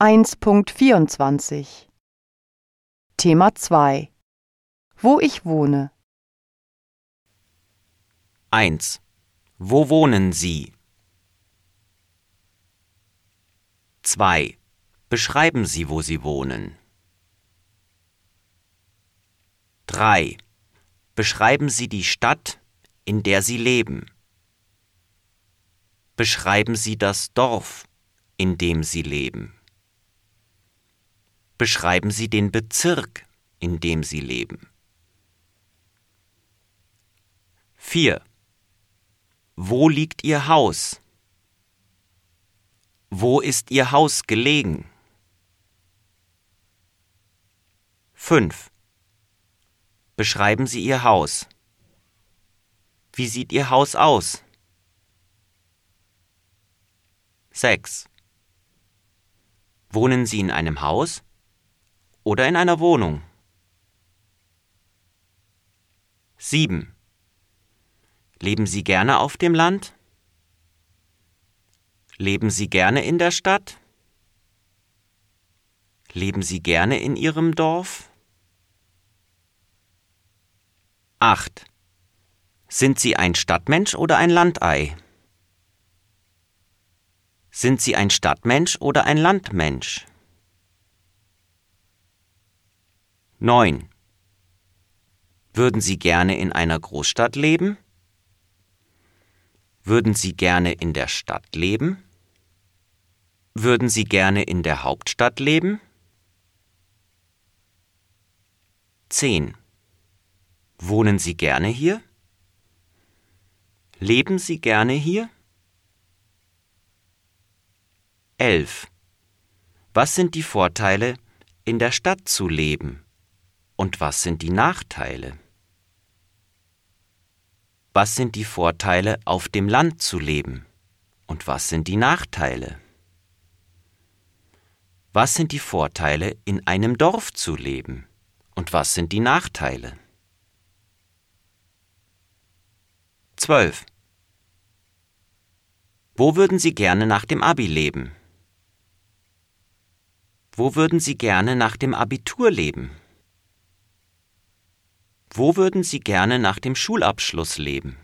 1.24 Thema 2 Wo ich wohne 1. Wo wohnen Sie? 2. Beschreiben Sie, wo Sie wohnen. 3. Beschreiben Sie die Stadt, in der Sie leben. Beschreiben Sie das Dorf, in dem Sie leben. Beschreiben Sie den Bezirk, in dem Sie leben. 4. Wo liegt Ihr Haus? Wo ist Ihr Haus gelegen? 5. Beschreiben Sie Ihr Haus. Wie sieht Ihr Haus aus? 6. Wohnen Sie in einem Haus oder in einer Wohnung? 7. Leben Sie gerne auf dem Land? Leben Sie gerne in der Stadt? Leben Sie gerne in Ihrem Dorf? 8. Sind Sie ein Stadtmensch oder ein Landei? Sind Sie ein Stadtmensch oder ein Landmensch? 9. Würden Sie gerne in einer Großstadt leben? Würden Sie gerne in der Stadt leben? Würden Sie gerne in der Hauptstadt leben? 10. Wohnen Sie gerne hier? Leben Sie gerne hier? 11. Was sind die Vorteile, in der Stadt zu leben? Und was sind die Nachteile? Was sind die Vorteile, auf dem Land zu leben? Und was sind die Nachteile? Was sind die Vorteile, in einem Dorf zu leben? Und was sind die Nachteile? 12. Wo würden Sie gerne nach dem Abi leben? Wo würden Sie gerne nach dem Abitur leben? Wo würden Sie gerne nach dem Schulabschluss leben?